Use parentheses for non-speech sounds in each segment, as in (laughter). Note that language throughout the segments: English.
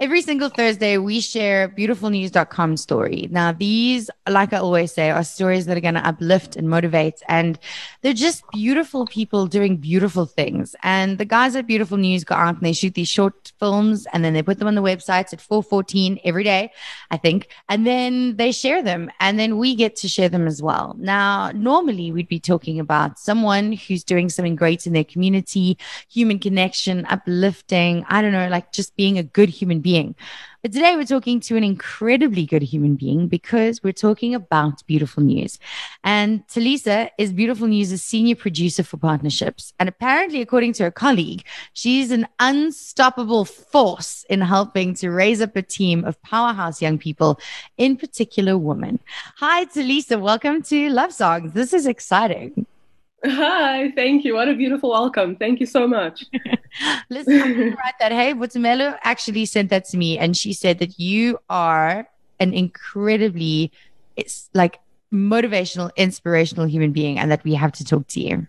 Every single Thursday, we share beautifulnews.com story. Now, these, like I always say, are stories that are going to uplift and motivate. And they're just beautiful people doing beautiful things. And the guys at Beautiful News go out and they shoot these short films and then they put them on the websites at 414 every day, I think. And then they share them and then we get to share them as well. Now, normally we'd be talking about someone who's doing something great in their community, human connection, uplifting, I don't know, like just being a good human being being. But today we're talking to an incredibly good human being because we're talking about Beautiful News. And Talisa is Beautiful News' senior producer for partnerships. And apparently, according to her colleague, she's an unstoppable force in helping to raise up a team of powerhouse young people, in particular women. Hi, Talisa. Welcome to Love Songs. This is exciting. Hi, thank you. What a beautiful welcome. Thank you so much. (laughs) Listen, write that. Hey, Boitumelo actually sent that to me, and she said that you are an incredibly, it's like motivational, inspirational human being, and that we have to talk to you.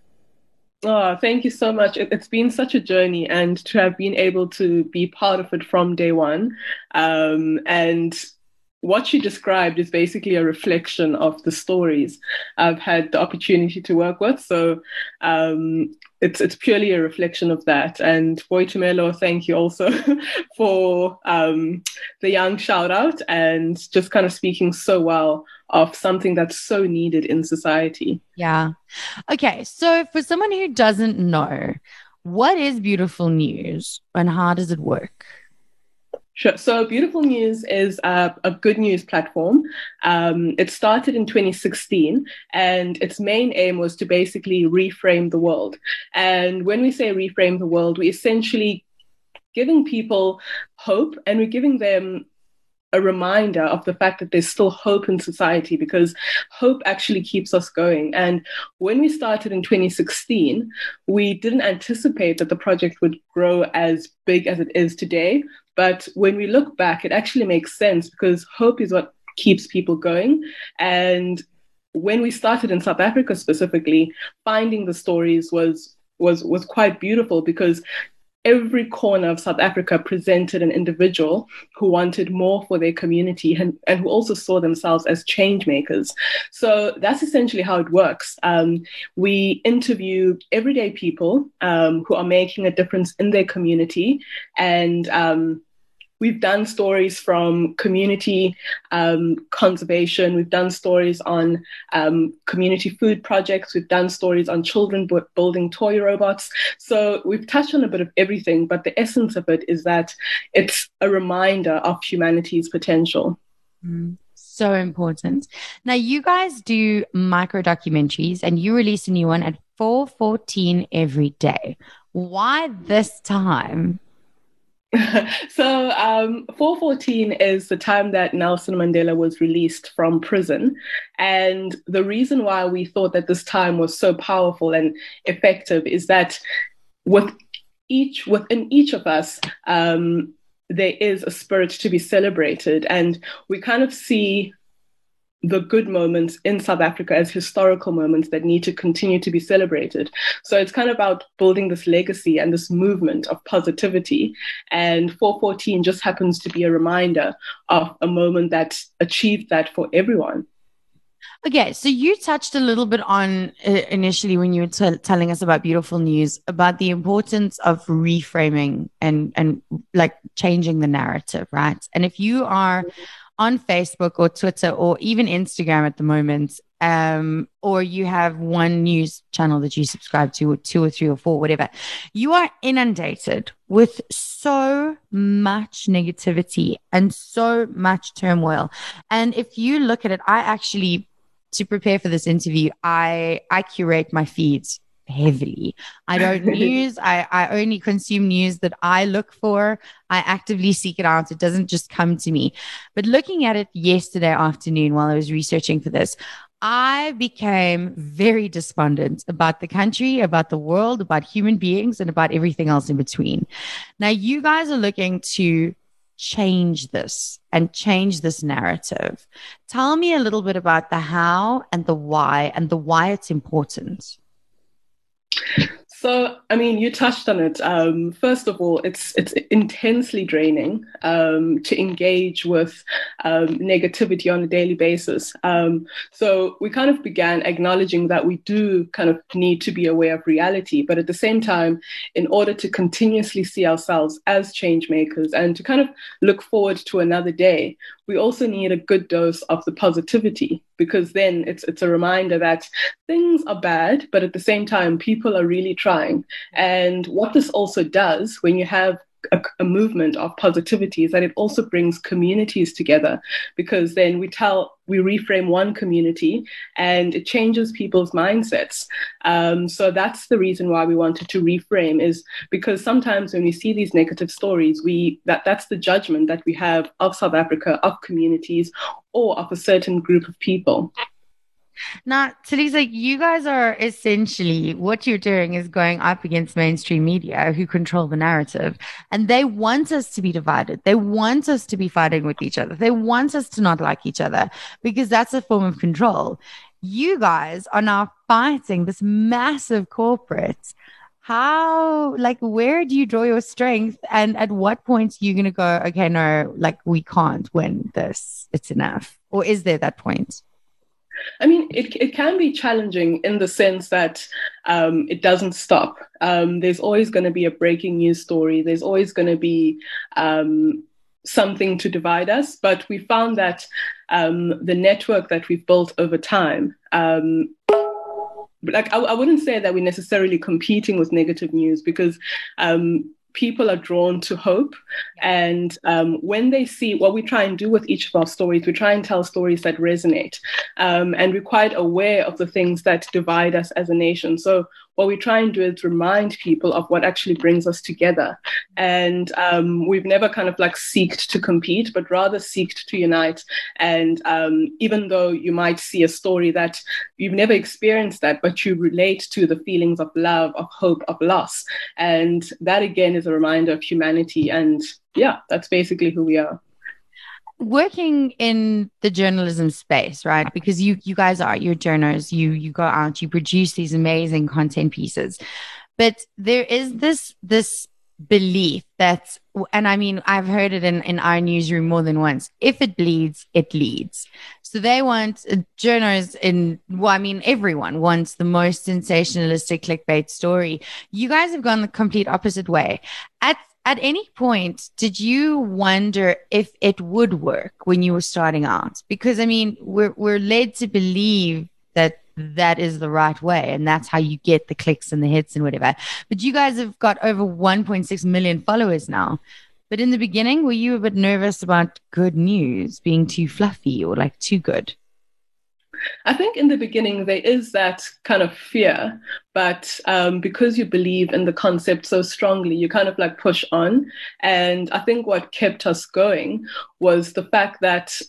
Oh, thank you so much. It, has been such a journey, and to have been able to be part of it from day one, um, and what she described is basically a reflection of the stories I've had the opportunity to work with. So um, it's it's purely a reflection of that. And Boitumelo, thank you also (laughs) for um, the young shout out and just kind of speaking so well of something that's so needed in society. Yeah. Okay. So for someone who doesn't know, what is beautiful news and how does it work? Sure. So, Beautiful News is a, a good news platform. Um, it started in 2016, and its main aim was to basically reframe the world. And when we say reframe the world, we essentially giving people hope and we're giving them a reminder of the fact that there's still hope in society because hope actually keeps us going. And when we started in 2016, we didn't anticipate that the project would grow as big as it is today. But when we look back, it actually makes sense because hope is what keeps people going. And when we started in South Africa specifically, finding the stories was was was quite beautiful because every corner of South Africa presented an individual who wanted more for their community and, and who also saw themselves as change makers. So that's essentially how it works. Um, we interview everyday people um, who are making a difference in their community and um, We've done stories from community um, conservation. We've done stories on um, community food projects. We've done stories on children b- building toy robots. So we've touched on a bit of everything, but the essence of it is that it's a reminder of humanity's potential. Mm so important. Now, you guys do micro documentaries and you release a new one at 414 every day. Why this time? (laughs) so um, 414 is the time that Nelson Mandela was released from prison. And the reason why we thought that this time was so powerful and effective is that with each within each of us, um, there is a spirit to be celebrated. And we kind of see the good moments in South Africa as historical moments that need to continue to be celebrated. So it's kind of about building this legacy and this movement of positivity. And 414 just happens to be a reminder of a moment that achieved that for everyone. Okay, so you touched a little bit on uh, initially when you were t- telling us about beautiful news about the importance of reframing and and like changing the narrative, right? And if you are on Facebook or Twitter or even Instagram at the moment, um, or you have one news channel that you subscribe to, or two or three or four, whatever, you are inundated with so much negativity and so much turmoil. And if you look at it, I actually, to prepare for this interview, I I curate my feeds heavily. I don't (laughs) news. I, I only consume news that I look for. I actively seek it out. It doesn't just come to me. But looking at it yesterday afternoon while I was researching for this, I became very despondent about the country, about the world, about human beings, and about everything else in between. Now, you guys are looking to change this and change this narrative. Tell me a little bit about the how and the why and the why it's important. So, I mean, you touched on it. Um, first of all, it's it's intensely draining um, to engage with um, negativity on a daily basis. Um, so, we kind of began acknowledging that we do kind of need to be aware of reality, but at the same time, in order to continuously see ourselves as change makers and to kind of look forward to another day, we also need a good dose of the positivity because then it's it's a reminder that things are bad, but at the same time, people are really trying. And what this also does when you have a, a, movement of positivity is that it also brings communities together because then we tell we reframe one community and it changes people's mindsets. Um, so that's the reason why we wanted to reframe is because sometimes when we see these negative stories we that that's the judgment that we have of south africa of communities or of a certain group of people now, Talisa, you guys are essentially what you're doing is going up against mainstream media who control the narrative. And they want us to be divided. They want us to be fighting with each other. They want us to not like each other because that's a form of control. You guys are now fighting this massive corporate. How, like, where do you draw your strength? And at what point are you going to go, okay, no, like, we can't win this. It's enough. Or is there that point? I mean, it, it can be challenging in the sense that um, it doesn't stop. Um, there's always going to be a breaking news story. There's always going to be um, something to divide us. But we found that um, the network that we've built over time, um, like I, I, wouldn't say that we're necessarily competing with negative news because um, people are drawn to hope. And um, when they see what we try and do with each of our stories, we try and tell stories that resonate. Um, and we're quite aware of the things that divide us as a nation. So what we try and do is remind people of what actually brings us together. And um, we've never kind of like seeked to compete, but rather seeked to unite. And um, even though you might see a story that you've never experienced that, but you relate to the feelings of love, of hope, of loss. And that again is a reminder of humanity. And yeah, that's basically who we are working in the journalism space right? Because you you guys are you're journalists you you go out you produce these amazing content pieces. But there is this this belief that and i mean i've heard it in in our newsroom more than once. If it bleeds it leads. So they want uh, journalists in well i mean everyone wants the most sensationalistic clickbait story. You guys have gone the complete opposite way. At at any point did you wonder if it would work when you were starting out? Because i mean we're we're led to believe that that is the right way and that's how you get the clicks and the hits and whatever. But you guys have got over 1.6 million followers now. But in the beginning were you a bit nervous about good news being too fluffy or like too good I think in the beginning there is that kind of fear, but um, because you believe in the concept so strongly, you kind of like push on. And I think what kept us going was the fact that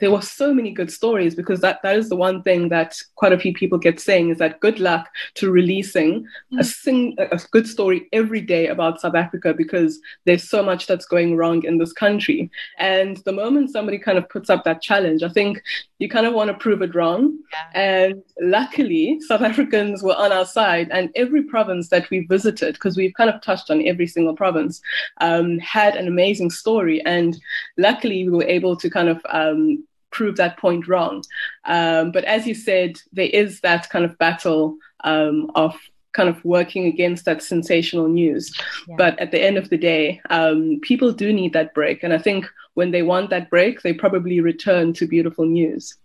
there were so many good stories because that, that is the one thing that quite a few people get saying is that good luck to releasing mm. a, sing, a good story every day about South Africa because there's so much that's going wrong in this country. And the moment somebody kind of puts up that challenge, I think you kind of want to prove it wrong. Yeah. And luckily, South Africans were on our side, and every province that we visited, because we've kind of touched on every single province, um, had an amazing story. And luckily, we were able to kind of um, prove that point wrong. Um, but as you said, there is that kind of battle um, of kind of working against that sensational news. Yeah. But at the end of the day, um, people do need that break. And I think when they want that break, they probably return to beautiful news.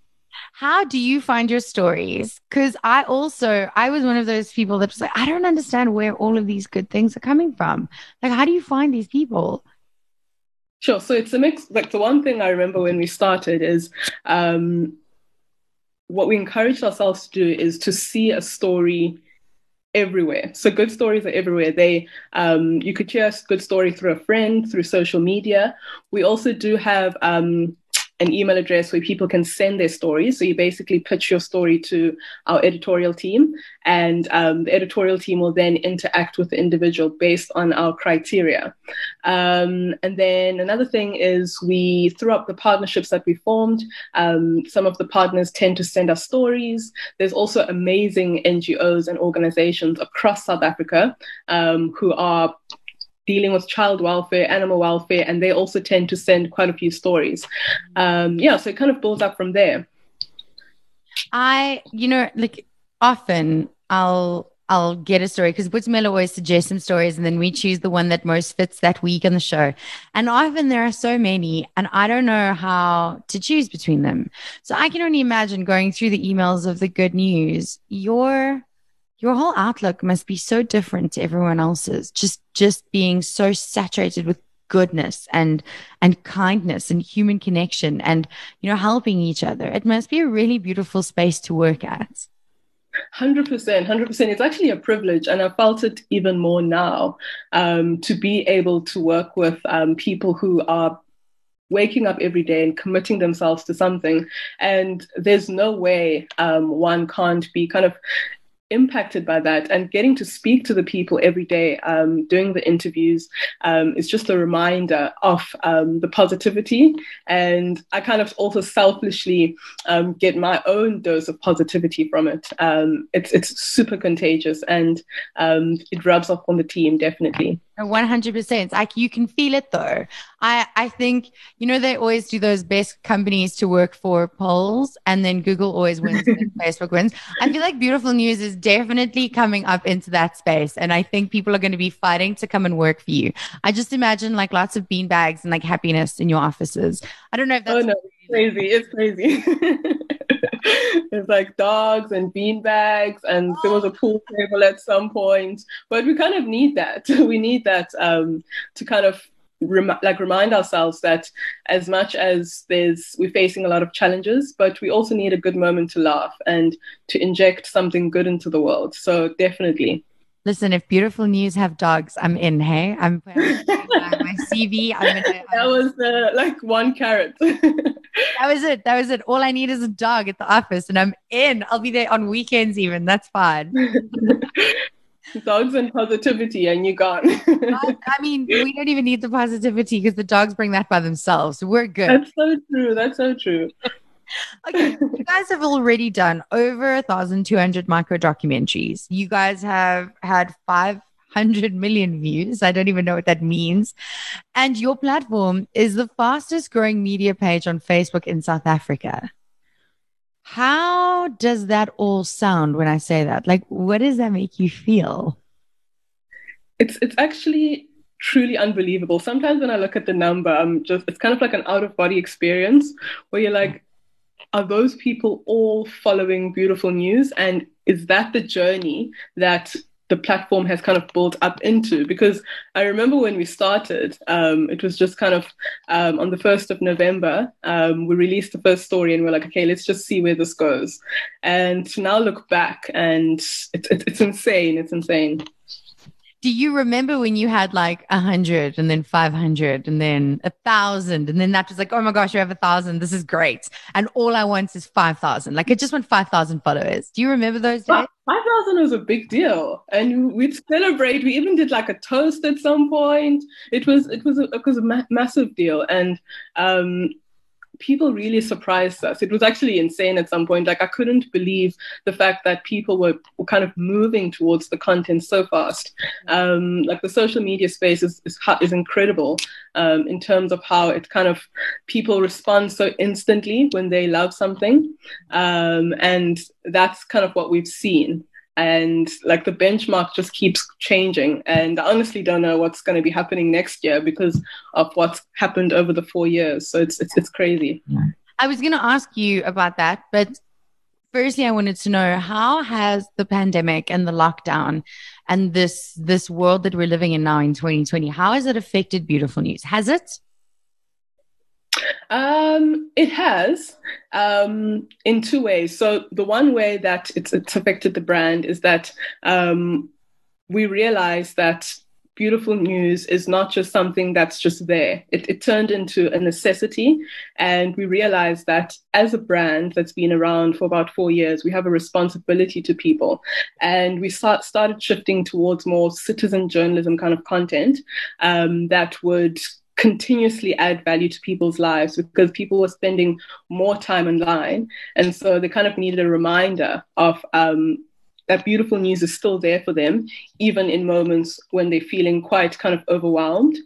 How do you find your stories? Because I also, I was one of those people that was like, I don't understand where all of these good things are coming from. Like, how do you find these people? Sure. So it's a mix. Like the one thing I remember when we started is um, what we encouraged ourselves to do is to see a story everywhere. So good stories are everywhere. They um, you could share a good story through a friend, through social media. We also do have um, an email address where people can send their stories. So you basically pitch your story to our editorial team, and um, the editorial team will then interact with the individual based on our criteria. Um, and then another thing is we, through up the partnerships that we formed, um, some of the partners tend to send us stories. There's also amazing NGOs and organizations across South Africa um, who are dealing with child welfare, animal welfare, and they also tend to send quite a few stories. Um, yeah, so it kind of builds up from there. I, you know, like often I'll I'll get a story because Boitumelo always suggests some stories and then we choose the one that most fits that week on the show. And often there are so many and I don't know how to choose between them. So I can only imagine going through the emails of the good news. Your your whole outlook must be so different to everyone else's. Just just being so saturated with goodness and and kindness and human connection and you know helping each other. It must be a really beautiful space to work at. 100% 100% it's actually a privilege and i felt it even more now um, to be able to work with um, people who are waking up every day and committing themselves to something and there's no way um, one can't be kind of impacted by that and getting to speak to the people every day um, doing the interviews um, is just a reminder of um, the positivity. And i kind of also selfishly um, get my own dose of positivity from it. Um, it's, it's super contagious and um, it rubs off on the team definitely 100% like you can feel it though. I i think you know they always do those best companies to work for polls and then google always wins and (laughs) facebook wins. I feel like beautiful news is definitely coming up into that space and i think people are going to be fighting to come and work for you. I just imagine like lots of bean bags and like happiness in your offices. I don't know if that's oh, no. crazy. It's crazy (laughs) (laughs) it's like dogs and bean bags, and there was a pool table at some point. But we kind of need that. (laughs) We need that um, to kind of rem- like remind ourselves that as much as there's we're facing a lot of challenges, but we also need a good moment to laugh and to inject something good into the world. So definitely. Listen, if beautiful news have dogs, I'm in. Hey, I'm (laughs) my CV. I'm gonna, that was uh, like one carrot. That was it. That was it. All I need is a dog at the office, and I'm in. I'll be there on weekends, even. That's fine. (laughs) dogs and positivity, and you're gone. I, I, mean, we don't even need the positivity because the dogs bring that by themselves. We're good. That's so true. That's so true okay, you guys have already done over a thousand two hundred micro documentaries. You guys have had five hundred million views. I don't even know what that means. And your platform is the fastest growing media page on Facebook in South Africa. How does that all sound when I say that? Like, what does that make you feel? It's it's actually truly unbelievable. Sometimes when I look at the number, I'm just it's kind of like an out of body experience where you're like, are those people all following beautiful news? And is that the journey that the platform has kind of built up into because I remember when we started, um, it was just kind of um, on the 1st of November, um, we released the first story and we're like, okay, let's just see where this goes. And now look back and it's, it's insane. It's insane do you remember when you had like a hundred and then 500 and then a thousand and then that was like, oh my gosh, you have a thousand. This is great. And all I want is 5,000. Like I just want 5,000 followers. Do you remember those days? 5,000 was a big deal. And we'd celebrate. We even did like a toast at some point. It was, it was a, it was a ma- massive deal. And, um, people really surprised us. It was actually insane at some point. Like I couldn't believe the fact that people were, were kind of moving towards the content so fast. Um, like the social media space is is, is incredible um, in terms of how it kind of people respond so instantly when they love something, um, and that's kind of what we've seen and like the benchmark just keeps changing. And i honestly don't know what's going to be happening next year because of what's happened over the four years. So it's it's, it's crazy. I was going to ask you about that but firstly i wanted to know how has the pandemic and the lockdown and this this world that we're living in now in 2020 how has it affected beautiful news? Has it um, it has um, in two ways. So the one way that it's, it's affected the brand is that um, we realize that beautiful news is not just something that's just there. It, it, turned into a necessity. And we realized that as a brand that's been around for about four years, we have a responsibility to people. And we start, started shifting towards more citizen journalism kind of content um, that would continuously add value to people's lives because people were spending more time online. And so they kind of needed a reminder of um, that beautiful news is still there for them, even in moments when they're feeling quite kind of overwhelmed.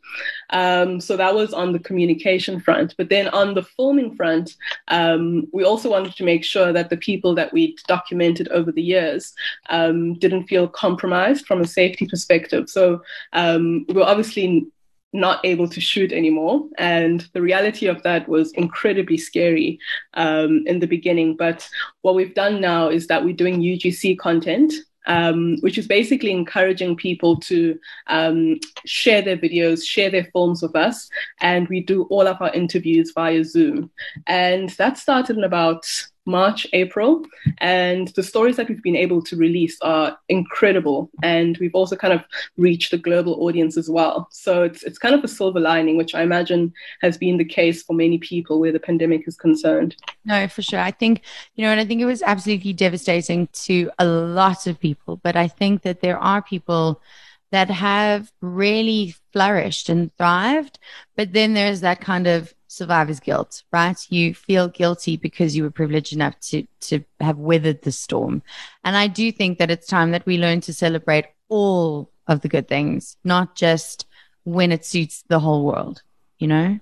Um, so that was on the communication front. But then on the filming front, um, we also wanted to make sure that the people that we'd documented over the years um, didn't feel compromised from a safety perspective. So um, we were obviously not able to shoot anymore. And the reality of that was incredibly scary um, in the beginning. But what we've done now is that we're doing UGC content. Um, which is basically encouraging people to um, share their videos, share their films with us, and we do all of our interviews via Zoom. And that started in about March, April. And the stories that we've been able to release are incredible. And we've also kind of reached the global audience as well. So it's, it's kind of a silver lining, which I imagine has been the case for many people where the pandemic is concerned. No, for sure. I think, you know, and I think it was absolutely devastating to a lot of people. But I think that there are people that have really flourished and thrived. But then there's that kind of survivor's guilt, right? You feel guilty because you were privileged enough to to have weathered the storm. And I do think that it's time that we learn to celebrate all of the good things, not just when it suits the whole world, you know?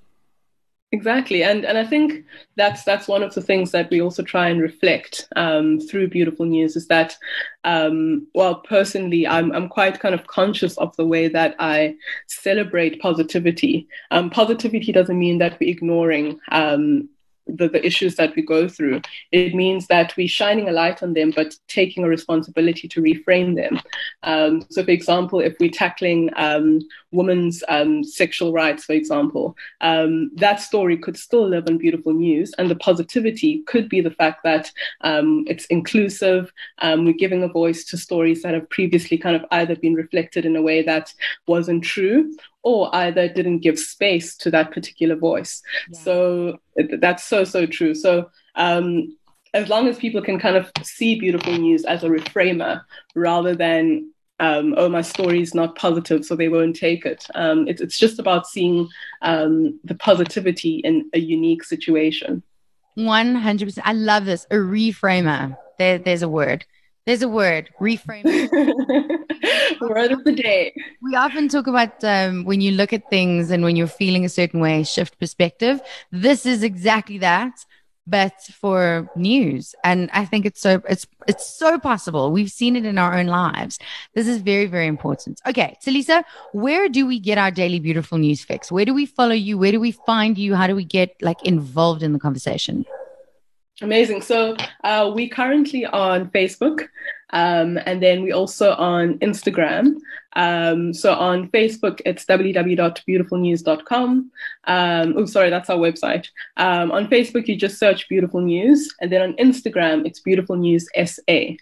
Exactly, and and I think that's that's one of the things that we also try and reflect um, through Beautiful News is that, um, well, personally, I'm I'm quite kind of conscious of the way that I celebrate positivity. Um, positivity doesn't mean that we're ignoring um, the, the issues that we go through. It means that we're shining a light on them, but taking a responsibility to reframe them. Um, so, for example, if we're tackling um, women's um, sexual rights, for example, um, that story could still live in beautiful news. And the positivity could be the fact that um, it's inclusive. Um, we're giving a voice to stories that have previously kind of either been reflected in a way that wasn't true or either didn't give space to that particular voice. Yeah. So that's so, so true. So um, as long as people can kind of see beautiful news as a reframer rather than um, oh, my story is not positive, so they won't take it. Um, it it's just about seeing um, the positivity in a unique situation. 100%. I love this. A reframer. There, there's a word. There's a word. Reframer. (laughs) Word of the day. We often talk about um, when you look at things and when you're feeling a certain way, shift perspective. This is exactly that, but for news. And I think it's so it's it's so possible. We've seen it in our own lives. This is very very important. Okay, so Lisa, where do we get our daily beautiful news fix? Where do we follow you? Where do we find you? How do we get like involved in the conversation? Amazing. So uh, we currently on Facebook, um, and then we also on Instagram. Um, so on Facebook, it's www.beautifulnews.com. Um, oh, sorry, that's our website. Um, on Facebook, you just search Beautiful News, and then on Instagram, it's Beautiful News SA.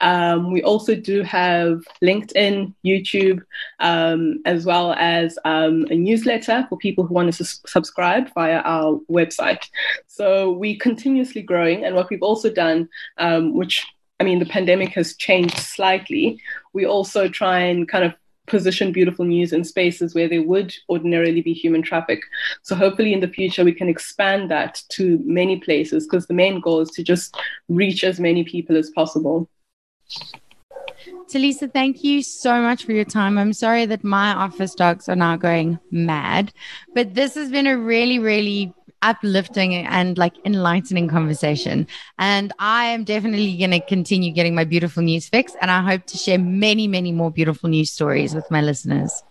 Um, we also do have LinkedIn, YouTube, um, as well as um, a newsletter for people who want to su- subscribe via our website. So we're continuously growing, and what we've also done, which I mean, the pandemic has changed slightly, we also try and kind of position beautiful news in spaces where there would ordinarily be human traffic. So hopefully in the future we can expand that to many places because the main goal is to just reach as many people as possible. Talisa, thank you so much for your time. I'm sorry that my office dogs are now going mad, but this has been a really, really uplifting and like enlightening conversation. And I am definitely going to continue getting my beautiful news fix. And I hope to share many, many more beautiful news stories with my listeners.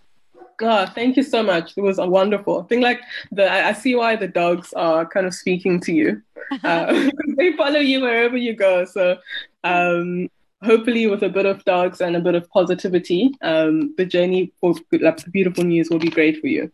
God, thank you so much. It was a wonderful. thing. like the I see why the dogs are kind of speaking to you. (laughs) Uh, (laughs) they follow you wherever you go. So um, hopefully with a bit of dogs and a bit of positivity, um, the journey for beautiful news will be great for you.